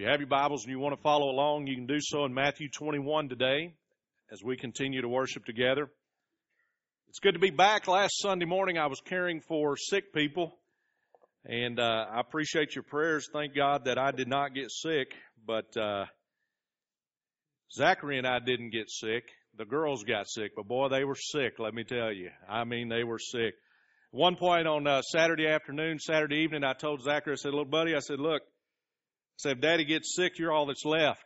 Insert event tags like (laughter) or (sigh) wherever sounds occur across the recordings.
you have your Bibles and you want to follow along, you can do so in Matthew 21 today as we continue to worship together. It's good to be back. Last Sunday morning I was caring for sick people, and uh, I appreciate your prayers. Thank God that I did not get sick, but uh, Zachary and I didn't get sick. The girls got sick, but boy, they were sick, let me tell you. I mean, they were sick. One point on uh, Saturday afternoon, Saturday evening, I told Zachary, I said, little buddy, I said, look, said, if daddy gets sick, you're all that's left.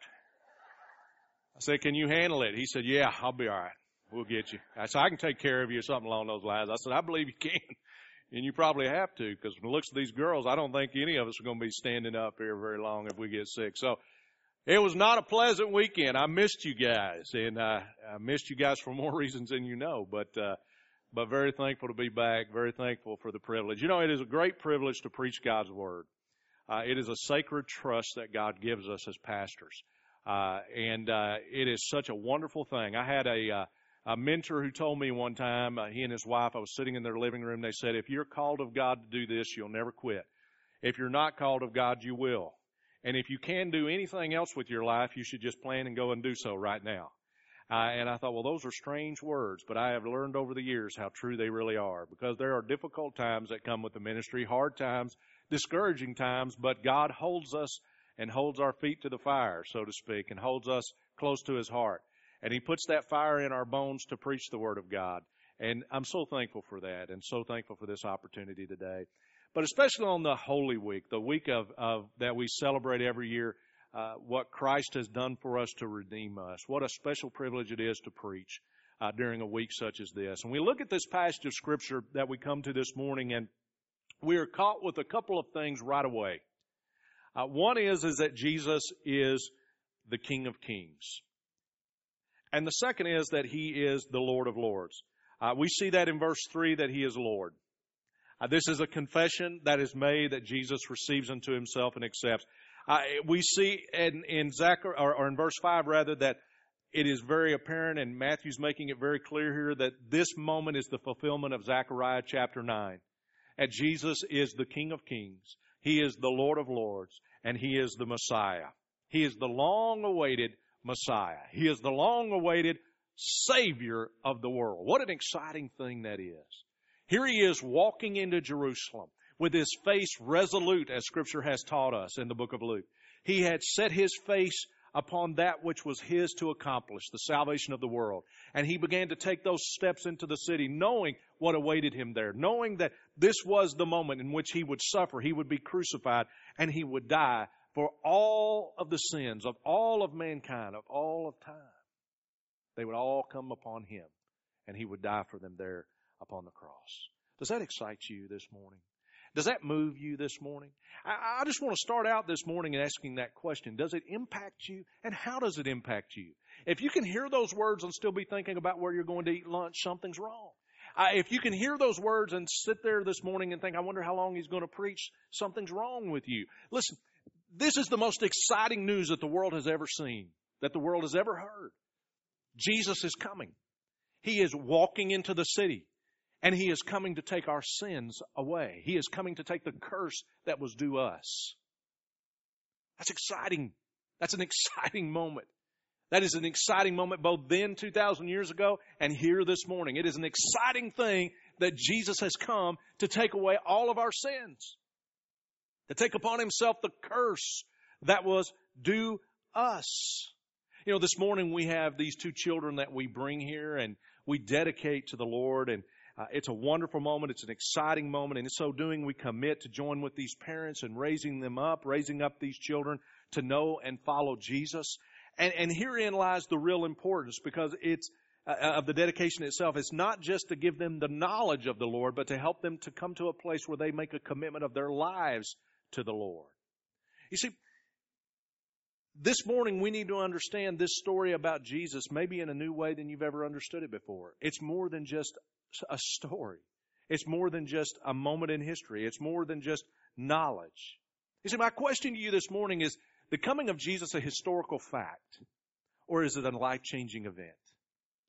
I said, can you handle it? He said, yeah, I'll be all right. We'll get you. I said, I can take care of you or something along those lines. I said, I believe you can. And you probably have to because from the looks of these girls, I don't think any of us are going to be standing up here very long if we get sick. So it was not a pleasant weekend. I missed you guys and, uh, I missed you guys for more (laughs) reasons than you know, but, uh, but very thankful to be back. Very thankful for the privilege. You know, it is a great privilege to preach God's Word. Uh, it is a sacred trust that God gives us as pastors. Uh, and, uh, it is such a wonderful thing. I had a, uh, a mentor who told me one time, uh, he and his wife, I was sitting in their living room, they said, if you're called of God to do this, you'll never quit. If you're not called of God, you will. And if you can do anything else with your life, you should just plan and go and do so right now. Uh, and I thought, well, those are strange words, but I have learned over the years how true they really are because there are difficult times that come with the ministry, hard times, discouraging times, but God holds us and holds our feet to the fire, so to speak, and holds us close to His heart. And He puts that fire in our bones to preach the Word of God. And I'm so thankful for that and so thankful for this opportunity today. But especially on the Holy Week, the week of, of that we celebrate every year, uh, what Christ has done for us to redeem us. What a special privilege it is to preach uh, during a week such as this. And we look at this passage of Scripture that we come to this morning, and we are caught with a couple of things right away. Uh, one is is that Jesus is the King of Kings, and the second is that He is the Lord of Lords. Uh, we see that in verse three that He is Lord. Uh, this is a confession that is made that Jesus receives unto Himself and accepts. Uh, we see in, in Zachar, or, or in verse 5 rather, that it is very apparent, and Matthew's making it very clear here, that this moment is the fulfillment of Zechariah chapter 9. And Jesus is the King of Kings. He is the Lord of Lords, and He is the Messiah. He is the long awaited Messiah. He is the long awaited Savior of the world. What an exciting thing that is. Here He is walking into Jerusalem with his face resolute, as Scripture has taught us in the book of Luke. He had set his face upon that which was his to accomplish, the salvation of the world. And he began to take those steps into the city, knowing what awaited him there, knowing that this was the moment in which he would suffer, he would be crucified, and he would die for all of the sins of all of mankind, of all of time. They would all come upon him, and he would die for them there upon the cross. Does that excite you this morning? Does that move you this morning? I, I just want to start out this morning asking that question. Does it impact you? And how does it impact you? If you can hear those words and still be thinking about where you're going to eat lunch, something's wrong. Uh, if you can hear those words and sit there this morning and think, I wonder how long he's going to preach, something's wrong with you. Listen, this is the most exciting news that the world has ever seen, that the world has ever heard. Jesus is coming. He is walking into the city. And He is coming to take our sins away. He is coming to take the curse that was due us. That's exciting. That's an (laughs) exciting moment. That is an exciting moment both then, 2,000 years ago, and here this morning. It is an exciting thing that Jesus has come to take away all of our sins, to take upon himself the curse that was due us. You know, this morning we have these two children that we bring here and we dedicate to the Lord and uh, it's a wonderful moment. It's an exciting moment. And in so doing, we commit to join with these parents and raising them up, raising up these children to know and follow Jesus. And, and herein lies the real importance because it's, uh, of the dedication itself. It's not just to give them the knowledge of the Lord, but to help them to come to a place where they make a commitment of their lives to the Lord. You see, this morning we need to understand this story about Jesus maybe in a new way than you've ever understood it before. It's more than just a story. It's more than just a moment in history. It's more than just knowledge. You see, my question to you this morning is the coming of Jesus a historical fact or is it a life changing event?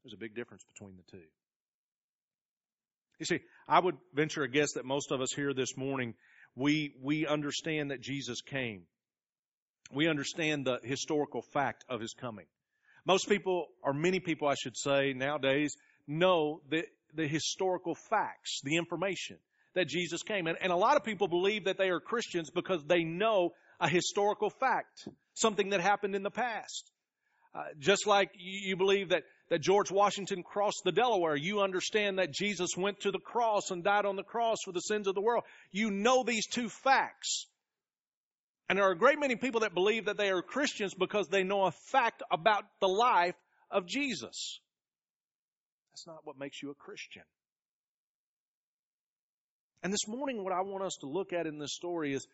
There's a big difference between the two. You see, I would venture a guess that most of us here this morning, we, we understand that Jesus came. We understand the historical fact of his coming. Most people, or many people I should say nowadays, know the, the historical facts, the information that Jesus came. And, and a lot of people believe that they are Christians because they know a historical fact, something that happened in the past. Uh, just like you, you believe that, that George Washington crossed the Delaware, you understand that Jesus went to the cross and died on the cross for the sins of the world. You know these two facts. And there are a great many people that believe that they are Christians because they know a fact about the life of Jesus. That's not what makes you a Christian. And this morning, what I want us to look at in this story is,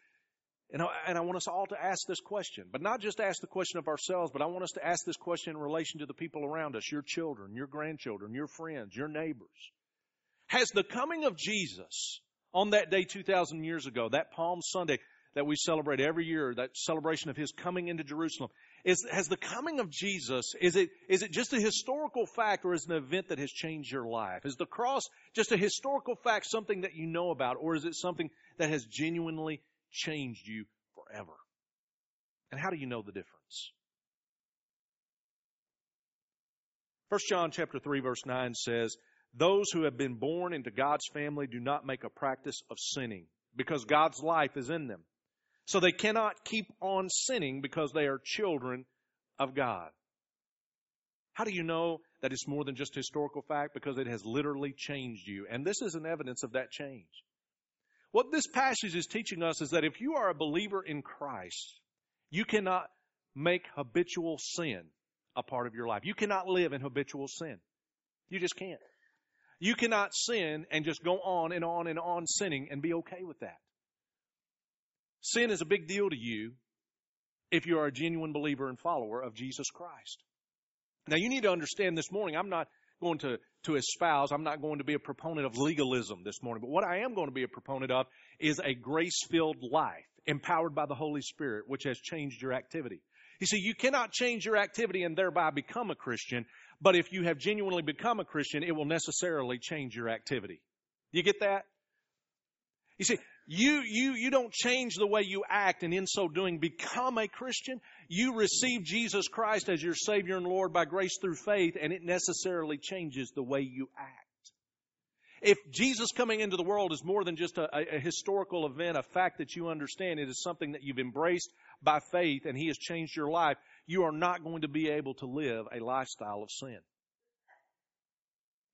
and I, want us all to ask this question, but not just ask the question of ourselves, but I want us to ask this question in relation to the people around us, your children, your grandchildren, your friends, your neighbors. Has the coming of Jesus on that day 2,000 years ago, that Palm Sunday that we celebrate every year, that celebration of His coming into Jerusalem, is, has the coming of Jesus, is it, is it just a historical fact or is it an event that has changed your life? Is the cross just a historical fact, something that you know about, or is it something that has genuinely changed you forever? And how do you know the difference? 1 John chapter 3 verse 9 says, those who have been born into God's family do not make a practice of sinning because God's life is in them. So they cannot keep on sinning because they are children of God. How do you know that it's more than just historical fact? Because it has literally changed you. And this is an evidence of that change. What this passage is teaching us is that if you are a believer in Christ, you cannot make habitual sin a part of your life. You cannot live in habitual sin. You just can't. You cannot sin and just go on and on and on sinning and be okay with that. Sin is a big deal to you if you are a genuine believer and follower of Jesus Christ. Now you need to understand this morning, I'm not going to, to espouse, I'm not going to be a proponent of legalism this morning, but what I am going to be a proponent of is a grace-filled life empowered by the Holy Spirit, which has changed your activity. You see, you cannot change your activity and thereby become a Christian, but if you have genuinely become a Christian, it will necessarily change your activity. You get that? You see, you, you, you don't change the way you act and in so doing become a Christian. You receive Jesus Christ as your Savior and Lord by grace through faith and it necessarily changes the way you act. If Jesus coming into the world is more than just a, a, historical event, a fact that you understand, it is something that you've embraced by faith and He has changed your life, you are not going to be able to live a lifestyle of sin.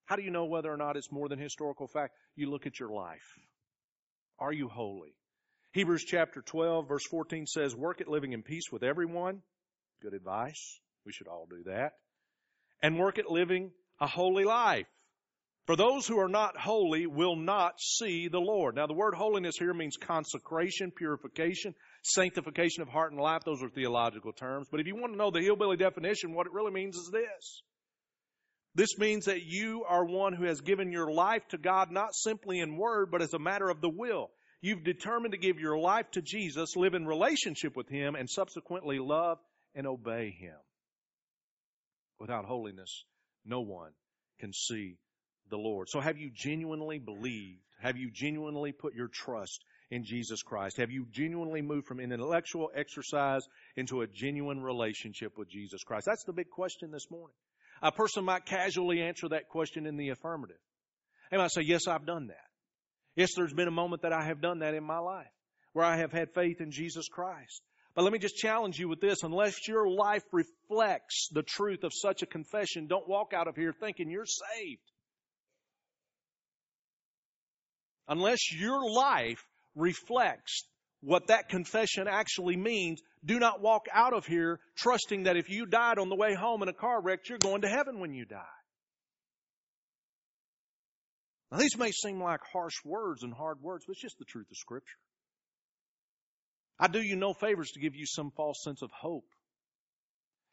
How do you know whether or not it's more than historical fact? You look at your life. Are you holy? Hebrews chapter 12 verse 14 says, work at living in peace with everyone. Good advice. We should all do that. And work at living a holy life. For those who are not holy will not see the Lord. Now the word holiness here means consecration, purification, sanctification of heart and life. Those are theological terms. But if you want to know the hillbilly definition, what it really means is this. This means that you are one who has given your life to God not simply in word, but as a matter of the will. You've determined to give your life to Jesus, live in relationship with Him, and subsequently love and obey Him. Without holiness, no one can see the Lord. So have you genuinely believed? Have you genuinely put your trust in Jesus Christ? Have you genuinely moved from an intellectual exercise into a genuine relationship with Jesus Christ? That's the big question this morning. A person might casually answer that question in the affirmative. They might say, yes, I've done that. Yes, there's been a moment that I have done that in my life where I have had faith in Jesus Christ. But let me just challenge you with this. Unless your life reflects the truth of such a confession, don't walk out of here thinking you're saved. Unless your life reflects what that confession actually means, do not walk out of here trusting that if you died on the way home in a car wreck, you're going to heaven when you die. Now, these may seem like harsh words and hard words, but it's just the truth of Scripture. I do you no favors to give you some false sense of hope.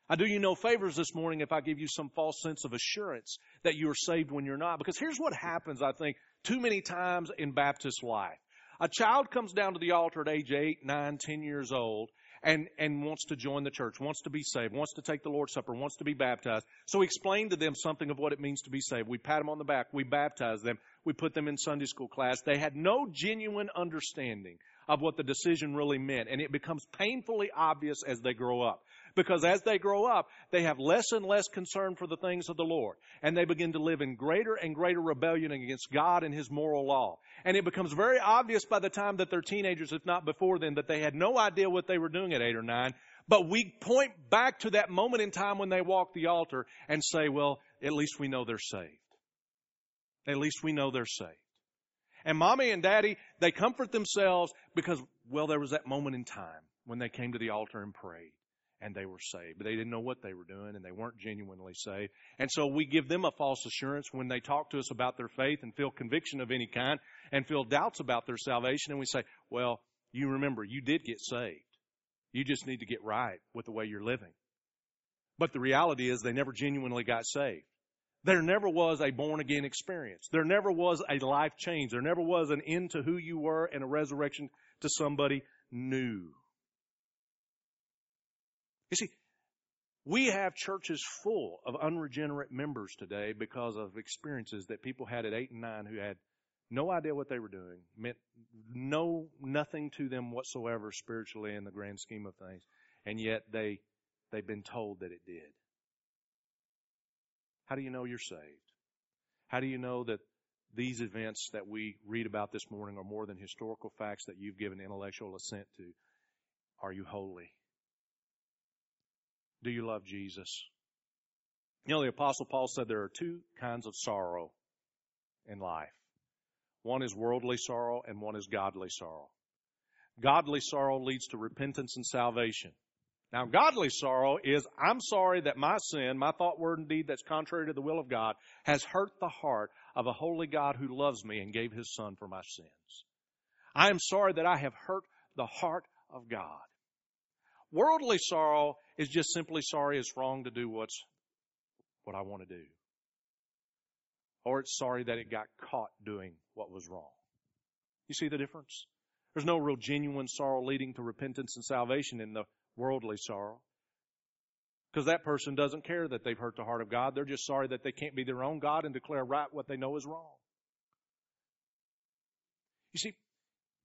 I do you no favors this morning if I give you some false sense of assurance that you are saved when you're not. Because here's what happens, I think, too many times in Baptist life. A child comes down to the altar at age 8, 9, 10 years old and, and wants to join the church, wants to be saved, wants to take the Lord's Supper, wants to be baptized. So we explain to them something of what it means to be saved. We pat them on the back. We baptize them. We put them in Sunday school class. They had no genuine understanding of what the decision really meant. And it becomes painfully obvious as they grow up. Because as they grow up, they have less and less concern for the things of the Lord. And they begin to live in greater and greater rebellion against God and His moral law. And it becomes very obvious by the time that they're teenagers, if not before then, that they had no idea what they were doing at eight or nine. But we point back to that moment in time when they walk the altar and say, well, at least we know they're saved. At least we know they're saved. And mommy and daddy, they comfort themselves because, well, there was that moment in time when they came to the altar and prayed and they were saved. But they didn't know what they were doing and they weren't genuinely saved. And so we give them a false assurance when they talk to us about their faith and feel conviction of any kind and feel doubts about their salvation. And we say, well, you remember, you did get saved. You just need to get right with the way you're living. But the reality is they never genuinely got saved. There never was a born again experience. There never was a life change. There never was an end to who you were and a resurrection to somebody new. You see, we have churches full of unregenerate members today because of experiences that people had at eight and nine who had no idea what they were doing, meant no nothing to them whatsoever spiritually in the grand scheme of things, and yet they they've been told that it did. How do you know you're saved? How do you know that these events that we read about this morning are more than historical facts that you've given intellectual assent to? Are you holy? Do you love Jesus? You know, the Apostle Paul said there are two kinds of sorrow in life. One is worldly sorrow and one is godly sorrow. Godly sorrow leads to repentance and salvation. Now, godly sorrow is I'm sorry that my sin, my thought, word, and deed that's contrary to the will of God has hurt the heart of a holy God who loves me and gave his son for my sins. I am sorry that I have hurt the heart of God. Worldly sorrow is just simply sorry it's wrong to do what's what I want to do. Or it's sorry that it got caught doing what was wrong. You see the difference? There's no real genuine sorrow leading to repentance and salvation in the worldly sorrow. Because that person doesn't care that they've hurt the heart of God. They're just sorry that they can't be their own God and declare right what they know is wrong. You see,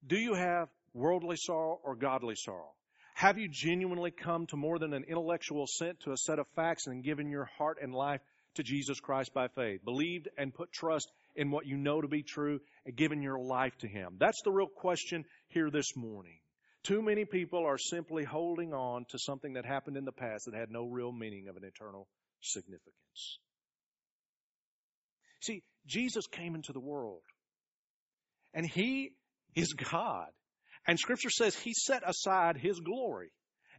do you have worldly sorrow or godly sorrow? Have you genuinely come to more than an intellectual assent to a set of facts and given your heart and life to Jesus Christ by faith? Believed and put trust in what you know to be true and given your life to Him? That's the real question here this morning. Too many people are simply holding on to something that happened in the past that had no real meaning of an eternal significance. See, Jesus came into the world and He is God. And scripture says he set aside his glory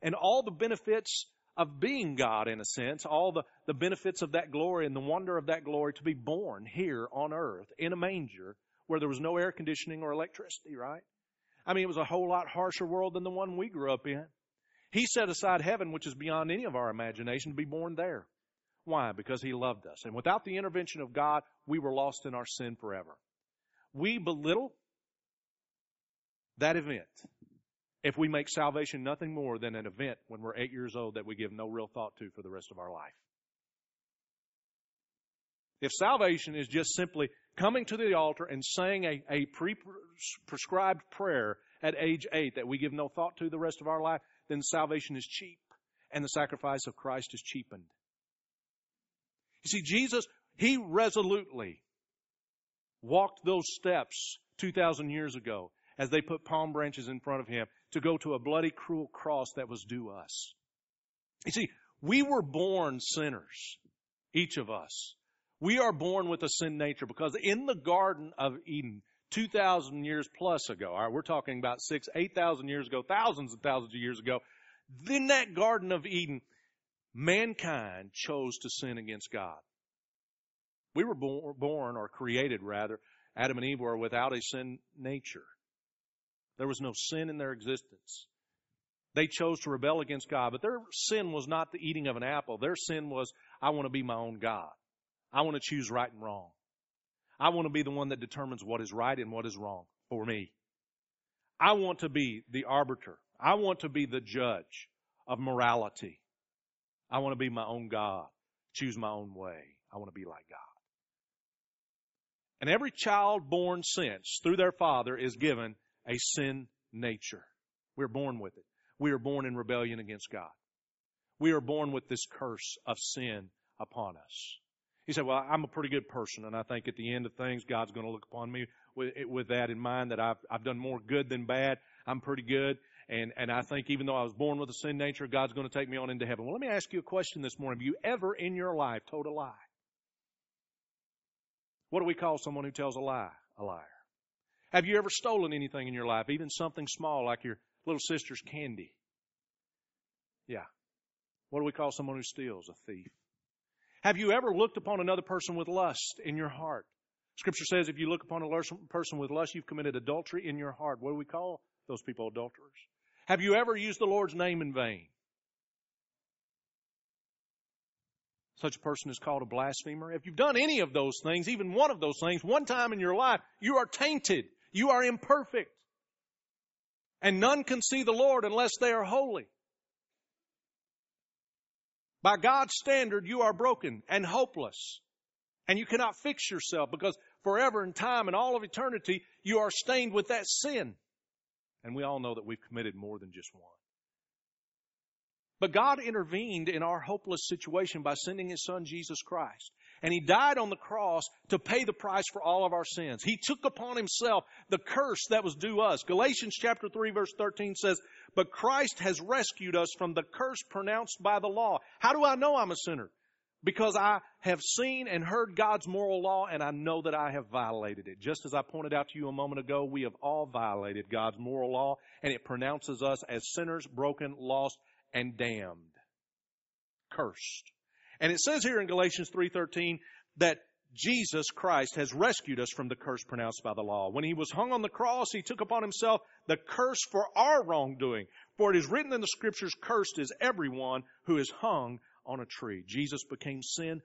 and all the benefits of being God in a sense, all the, the benefits of that glory and the wonder of that glory to be born here on earth in a manger where there was no air conditioning or electricity, right? I mean, it was a whole lot harsher world than the one we grew up in. He set aside heaven, which is beyond any of our imagination, to be born there. Why? Because he loved us. And without the intervention of God, we were lost in our sin forever. We belittle that event if we make salvation nothing more than an event when we're eight years old that we give no real thought to for the rest of our life. If salvation is just simply coming to the altar and saying a, a pre prescribed prayer at age eight that we give no thought to the rest of our life, then salvation is cheap and the sacrifice of Christ is cheapened. You see, Jesus, He resolutely walked those steps 2,000 years ago as they put palm branches in front of him to go to a bloody, cruel cross that was due us. You see, we were born sinners, each of us. We are born with a sin nature because in the Garden of Eden, 2,000 years plus ago, all right, we're talking about six, 8,000 years ago, thousands and thousands of years ago, in that Garden of Eden, mankind chose to sin against God. We were born, or created rather, Adam and Eve were without a sin nature. There was no sin in their existence. They chose to rebel against God, but their sin was not the eating of an apple. Their sin was, I want to be my own God. I want to choose right and wrong. I want to be the one that determines what is right and what is wrong for me. I want to be the arbiter. I want to be the judge of morality. I want to be my own God, choose my own way. I want to be like God. And every child born since, through their father, is given a sin nature. We're born with it. We are born in rebellion against God. We are born with this curse of sin upon us. He said, Well, I'm a pretty good person, and I think at the end of things, God's going to look upon me with, with that in mind that I've, I've done more good than bad. I'm pretty good. And, and I think even though I was born with a sin nature, God's going to take me on into heaven. Well, let me ask you a question this morning. Have you ever in your life told a lie? What do we call someone who tells a lie? A liar. Have you ever stolen anything in your life, even something small like your little sister's candy? Yeah. What do we call someone who steals? A thief. Have you ever looked upon another person with lust in your heart? Scripture says if you look upon a person with lust, you've committed adultery in your heart. What do we call those people adulterers? Have you ever used the Lord's name in vain? Such a person is called a blasphemer. If you've done any of those things, even one of those things, one time in your life, you are tainted. You are imperfect. And none can see the Lord unless they are holy. By God's standard, you are broken and hopeless. And you cannot fix yourself because forever in time and all of eternity, you are stained with that sin. And we all know that we've committed more than just one. But God intervened in our hopeless situation by sending His Son Jesus Christ. And He died on the cross to pay the price for all of our sins. He took upon Himself the curse that was due us. Galatians chapter 3 verse 13 says, But Christ has rescued us from the curse pronounced by the law. How do I know I'm a sinner? Because I have seen and heard God's moral law and I know that I have violated it. Just as I pointed out to you a moment ago, we have all violated God's moral law and it pronounces us as sinners, broken, lost, and damned. Cursed. And it says here in Galatians 3:13 that Jesus Christ has rescued us from the curse pronounced by the law. When he was hung on the cross, he took upon himself the curse for our wrongdoing. For it is written in the scriptures, cursed is everyone who is hung on a tree. Jesus became sin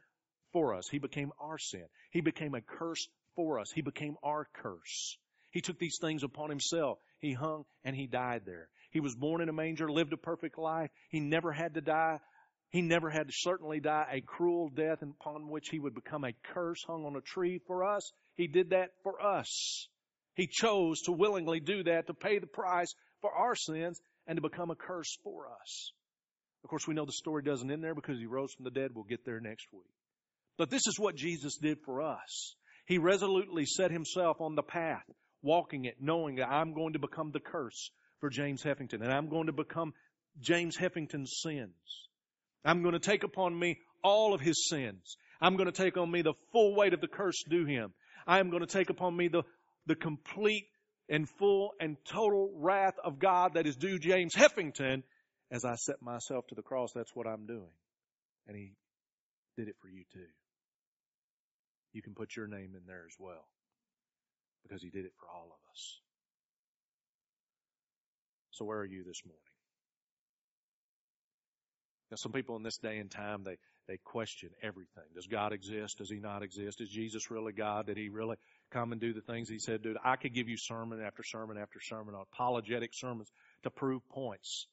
for us. He became our sin. He became a curse for us. He became our curse. He took these things upon himself. He hung and he died there. He was born in a manger, lived a perfect life. He never had to die. He never had to certainly die a cruel death upon which he would become a curse hung on a tree for us. He did that for us. He chose to willingly do that to pay the price for our sins and to become a curse for us. Of course, we know the story doesn't end there because he rose from the dead. We'll get there next week. But this is what Jesus did for us. He resolutely set himself on the path, walking it, knowing that I'm going to become the curse for James Heffington, and I'm going to become James Heffington's sins. I'm going to take upon me all of his sins. I'm going to take on me the full weight of the curse due him. I am going to take upon me the, the complete and full and total wrath of God that is due James Heffington as I set myself to the cross. That's what I'm doing. And he did it for you too. You can put your name in there as well because he did it for all of us. So where are you this morning? Now, some people in this day and time, they, they question everything. Does God exist? Does He not exist? Is Jesus really God? Did He really come and do the things He said do? I could give you sermon after sermon after sermon, apologetic sermons to prove points.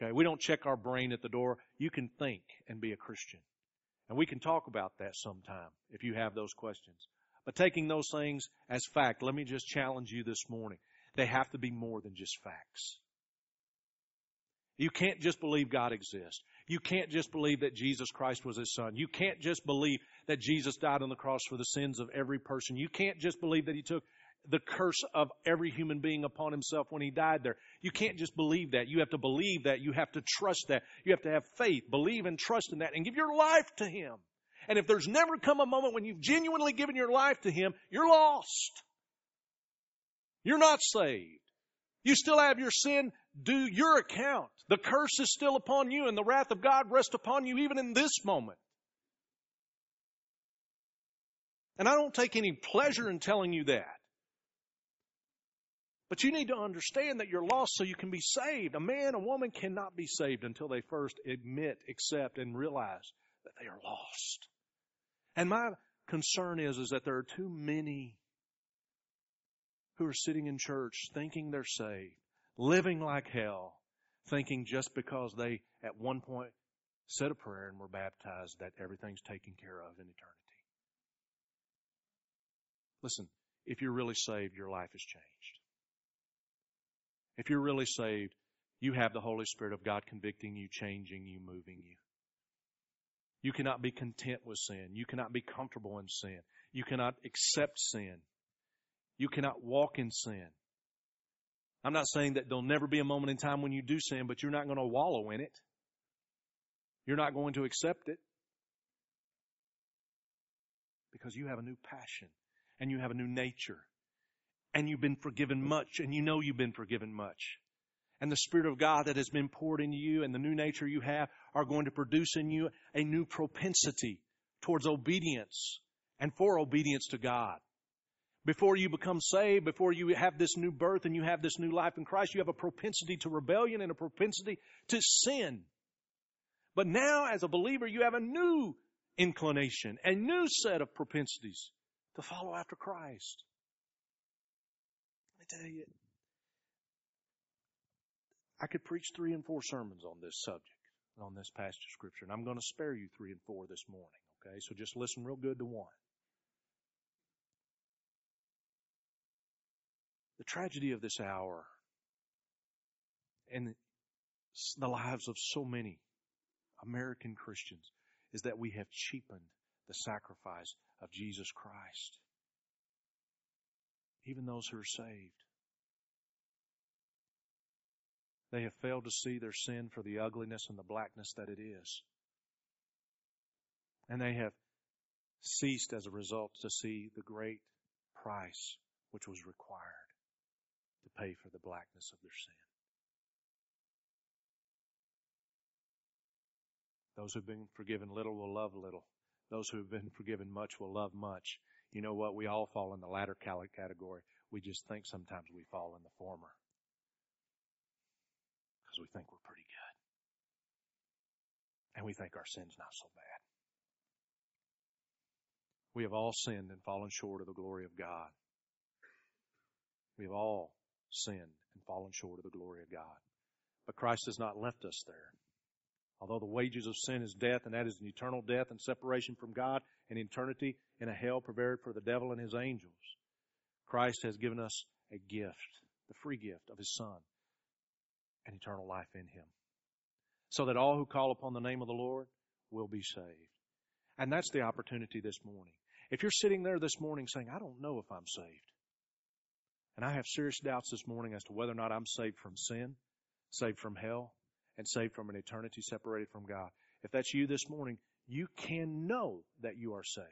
Okay, we don't check our brain at the door. You can think and be a Christian. And we can talk about that sometime if you have those questions. But taking those things as fact, let me just challenge you this morning. They have to be more than just facts. You can't just believe God exists. You can't just believe that Jesus Christ was His Son. You can't just believe that Jesus died on the cross for the sins of every person. You can't just believe that He took the curse of every human being upon Himself when He died there. You can't just believe that. You have to believe that. You have to trust that. You have to have faith, believe and trust in that, and give your life to Him. And if there's never come a moment when you've genuinely given your life to Him, you're lost. You're not saved. You still have your sin due your account. The curse is still upon you and the wrath of God rests upon you even in this moment. And I don't take any pleasure in telling you that. But you need to understand that you're lost so you can be saved. A man, a woman cannot be saved until they first admit, accept, and realize that they are lost. And my concern is, is that there are too many who are sitting in church thinking they're saved, living like hell, thinking just because they at one point said a prayer and were baptized that everything's taken care of in eternity. Listen, if you're really saved, your life has changed. If you're really saved, you have the Holy Spirit of God convicting you, changing you, moving you. You cannot be content with sin. You cannot be comfortable in sin. You cannot accept sin. You cannot walk in sin. I'm not saying that there'll never be a moment in time when you do sin, but you're not going to wallow in it. You're not going to accept it because you have a new passion and you have a new nature and you've been forgiven much and you know you've been forgiven much. And the Spirit of God that has been poured into you and the new nature you have are going to produce in you a new propensity towards obedience and for obedience to God. Before you become saved, before you have this new birth and you have this new life in Christ, you have a propensity to rebellion and a propensity to sin. But now, as a believer, you have a new inclination, a new set of propensities to follow after Christ. Let me tell you, I could preach three and four sermons on this subject, on this passage of Scripture, and I'm going to spare you three and four this morning, okay? So just listen real good to one. The tragedy of this hour and the lives of so many American Christians is that we have cheapened the sacrifice of Jesus Christ. Even those who are saved. They have failed to see their sin for the ugliness and the blackness that it is. And they have ceased as a result to see the great price which was required pay for the blackness of their sin. Those who've been forgiven little will love little. Those who have been forgiven much will love much. You know what? We all fall in the latter category. We just think sometimes we fall in the former. Because we think we're pretty good. And we think our sin's not so bad. We have all sinned and fallen short of the glory of God. We have all sinned and fallen short of the glory of God. But Christ has not left us there. Although the wages of sin is death, and that is an eternal death and separation from God and eternity in a hell prepared for the devil and his angels, Christ has given us a gift, the free gift of his Son, and eternal life in him. So that all who call upon the name of the Lord will be saved. And that's the opportunity this morning. If you're sitting there this morning saying, I don't know if I'm saved, and I have serious doubts this morning as to whether or not I'm saved from sin, saved from hell, and saved from an eternity separated from God. If that's you this morning, you can know that you are saved.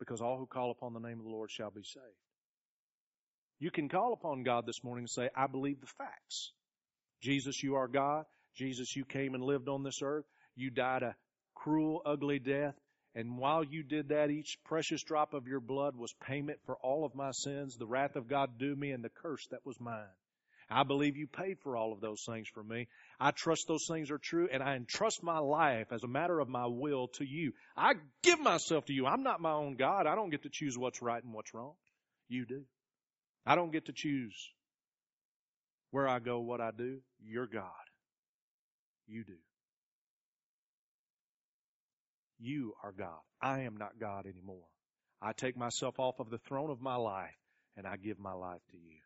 Because all who call upon the name of the Lord shall be saved. You can call upon God this morning and say, I believe the facts. Jesus, you are God. Jesus, you came and lived on this earth. You died a cruel, ugly death. And while you did that, each precious drop of your blood was payment for all of my sins, the wrath of God due me, and the curse that was mine. I believe you paid for all of those things for me. I trust those things are true and I entrust my life as a matter of my will to you. I give myself to you. I'm not my own God. I don't get to choose what's right and what's wrong. You do. I don't get to choose where I go, what I do. You're God. You do. You are God. I am not God anymore. I take myself off of the throne of my life and I give my life to you.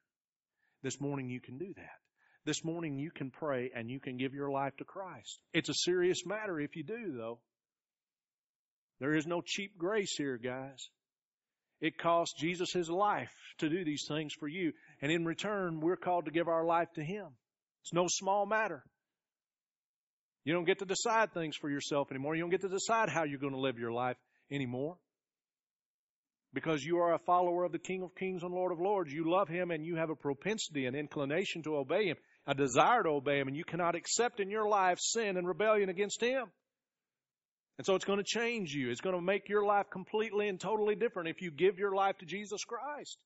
This morning you can do that. This morning you can pray and you can give your life to Christ. It's a serious matter if you do though. There is no cheap grace here, guys. It cost Jesus his life to do these things for you. And in return, we're called to give our life to him. It's no small matter. You don't get to decide things for yourself anymore. You don't get to decide how you're going to live your life anymore because you are a follower of the King of Kings and Lord of Lords. You love Him and you have a propensity, an inclination to obey Him, a desire to obey Him, and you cannot accept in your life sin and rebellion against Him. And so it's going to change you. It's going to make your life completely and totally different if you give your life to Jesus Christ.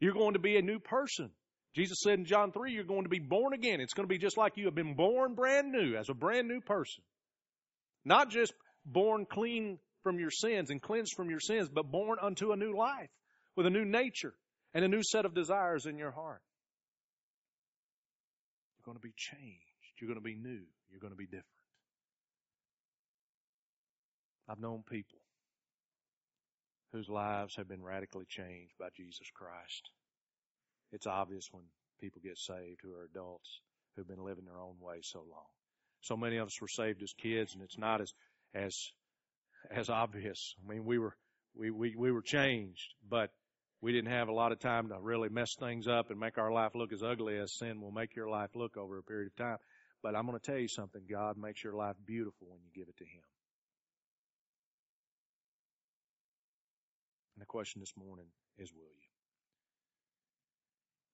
You're going to be a new person. Jesus said in John 3, you're going to be born again. It's going to be just like you have been born brand new as a brand new person. Not just born clean from your sins and cleansed from your sins, but born unto a new life with a new nature and a new set of desires in your heart. You're going to be changed. You're going to be new. You're going to be different. I've known people whose lives have been radically changed by Jesus Christ. It's obvious when people get saved who are adults who've been living their own way so long. So many of us were saved as kids and it's not as, as, as obvious. I mean, we were, we, we, we were changed, but we didn't have a lot of time to really mess things up and make our life look as ugly as sin will make your life look over a period of time. But I'm going to tell you something. God makes your life beautiful when you give it to Him. And the question this morning is, will you?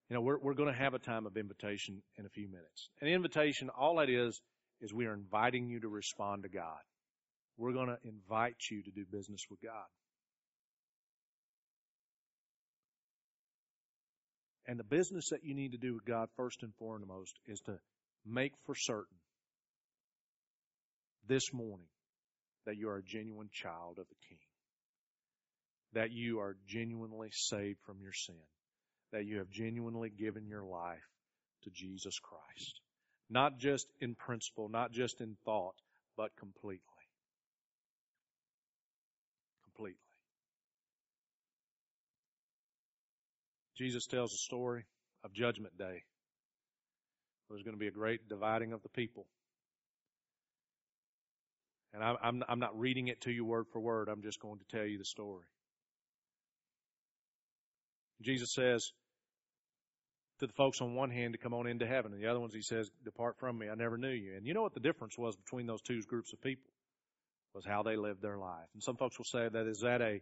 You know, we're, we're going to have a time of invitation in a few minutes. An invitation, all that is, is we are inviting you to respond to God. We're going to invite you to do business with God. And the business that you need to do with God first and foremost is to make for certain this morning that you are a genuine child of the King. That you are genuinely saved from your sin. That you have genuinely given your life to Jesus Christ. Not just in principle, not just in thought, but completely. Completely. Jesus tells a story of Judgment Day. There's going to be a great dividing of the people. And I'm, I'm not reading it to you word for word. I'm just going to tell you the story. Jesus says to the folks on one hand to come on into heaven, and the other ones he says, Depart from me, I never knew you. And you know what the difference was between those two groups of people? Was how they lived their life. And some folks will say that is that a,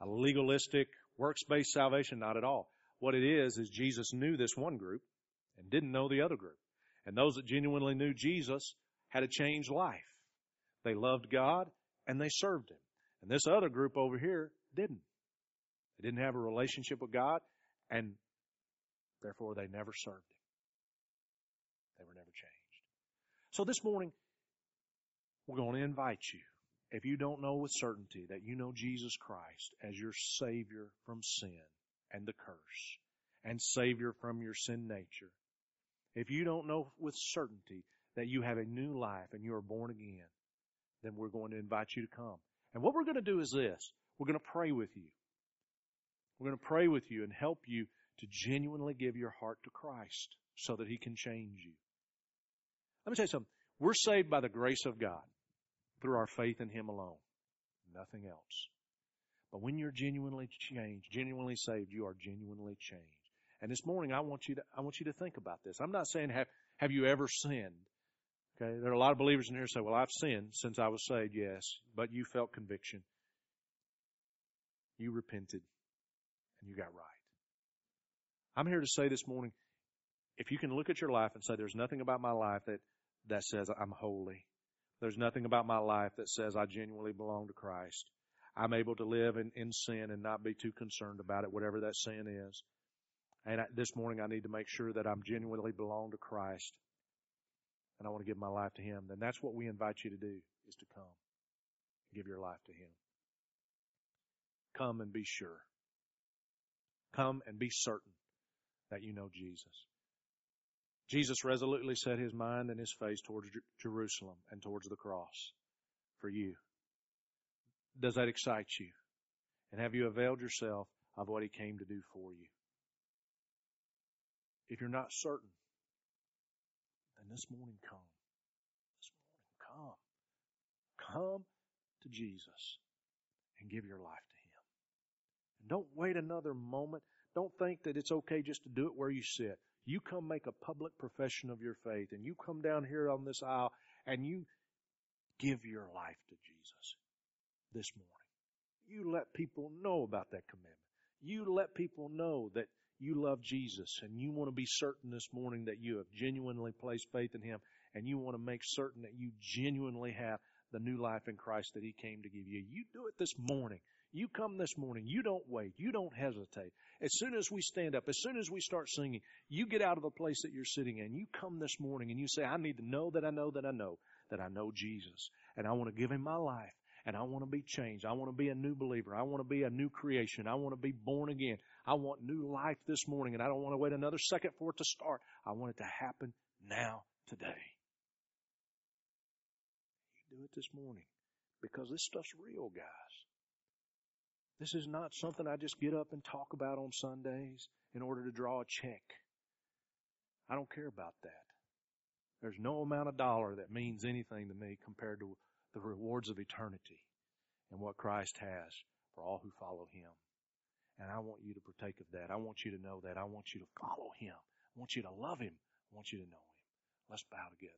a legalistic, works based salvation? Not at all. What it is, is Jesus knew this one group and didn't know the other group. And those that genuinely knew Jesus had a changed life. They loved God and they served Him. And this other group over here didn't. They didn't have a relationship with God and therefore they never served Him. They were never changed. So this morning, we're going to invite you. If you don't know with certainty that you know Jesus Christ as your Savior from sin, and the curse and Savior from your sin nature. If you don't know with certainty that you have a new life and you are born again, then we're going to invite you to come. And what we're going to do is this. We're going to pray with you. We're going to pray with you and help you to genuinely give your heart to Christ so that He can change you. Let me tell you something. We're saved by the grace of God through our faith in Him alone. Nothing else. But when you're genuinely changed, genuinely saved, you are genuinely changed. And this morning, I want you to, I want you to think about this. I'm not saying have, have you ever sinned? Okay. There are a lot of believers in here who say, well, I've sinned since I was saved. Yes. But you felt conviction. You repented and you got right. I'm here to say this morning, if you can look at your life and say, there's nothing about my life that, that says I'm holy. There's nothing about my life that says I genuinely belong to Christ. I'm able to live in, in sin and not be too concerned about it, whatever that sin is. And I, this morning I need to make sure that I'm genuinely belong to Christ and I want to give my life to Him. Then that's what we invite you to do is to come. Give your life to Him. Come and be sure. Come and be certain that you know Jesus. Jesus resolutely set his mind and his face towards Jerusalem and towards the cross for you. Does that excite you? And have you availed yourself of what He came to do for you? If you're not certain, then this morning come. This morning come. Come to Jesus and give your life to Him. And don't wait another moment. Don't think that it's okay just to do it where you sit. You come make a public profession of your faith and you come down here on this aisle and you give your life to Jesus this morning. You let people know about that commandment. You let people know that you love Jesus and you want to be certain this morning that you have genuinely placed faith in Him and you want to make certain that you genuinely have the new life in Christ that He came to give you. You do it this morning. You come this morning. You don't wait. You don't hesitate. As soon as we stand up, as soon as we start singing, you get out of the place that you're sitting in. You come this morning and you say, I need to know that I know that I know that I know Jesus and I want to give Him my life and I want to be changed. I want to be a new believer. I want to be a new creation. I want to be born again. I want new life this morning and I don't want to wait another second for it to start. I want it to happen now, today. Do it this morning because this stuff's real, guys. This is not something I just get up and talk about on Sundays in order to draw a check. I don't care about that. There's no amount of dollar that means anything to me compared to the rewards of eternity and what Christ has for all who follow Him. And I want you to partake of that. I want you to know that. I want you to follow Him. I want you to love Him. I want you to know Him. Let's bow together.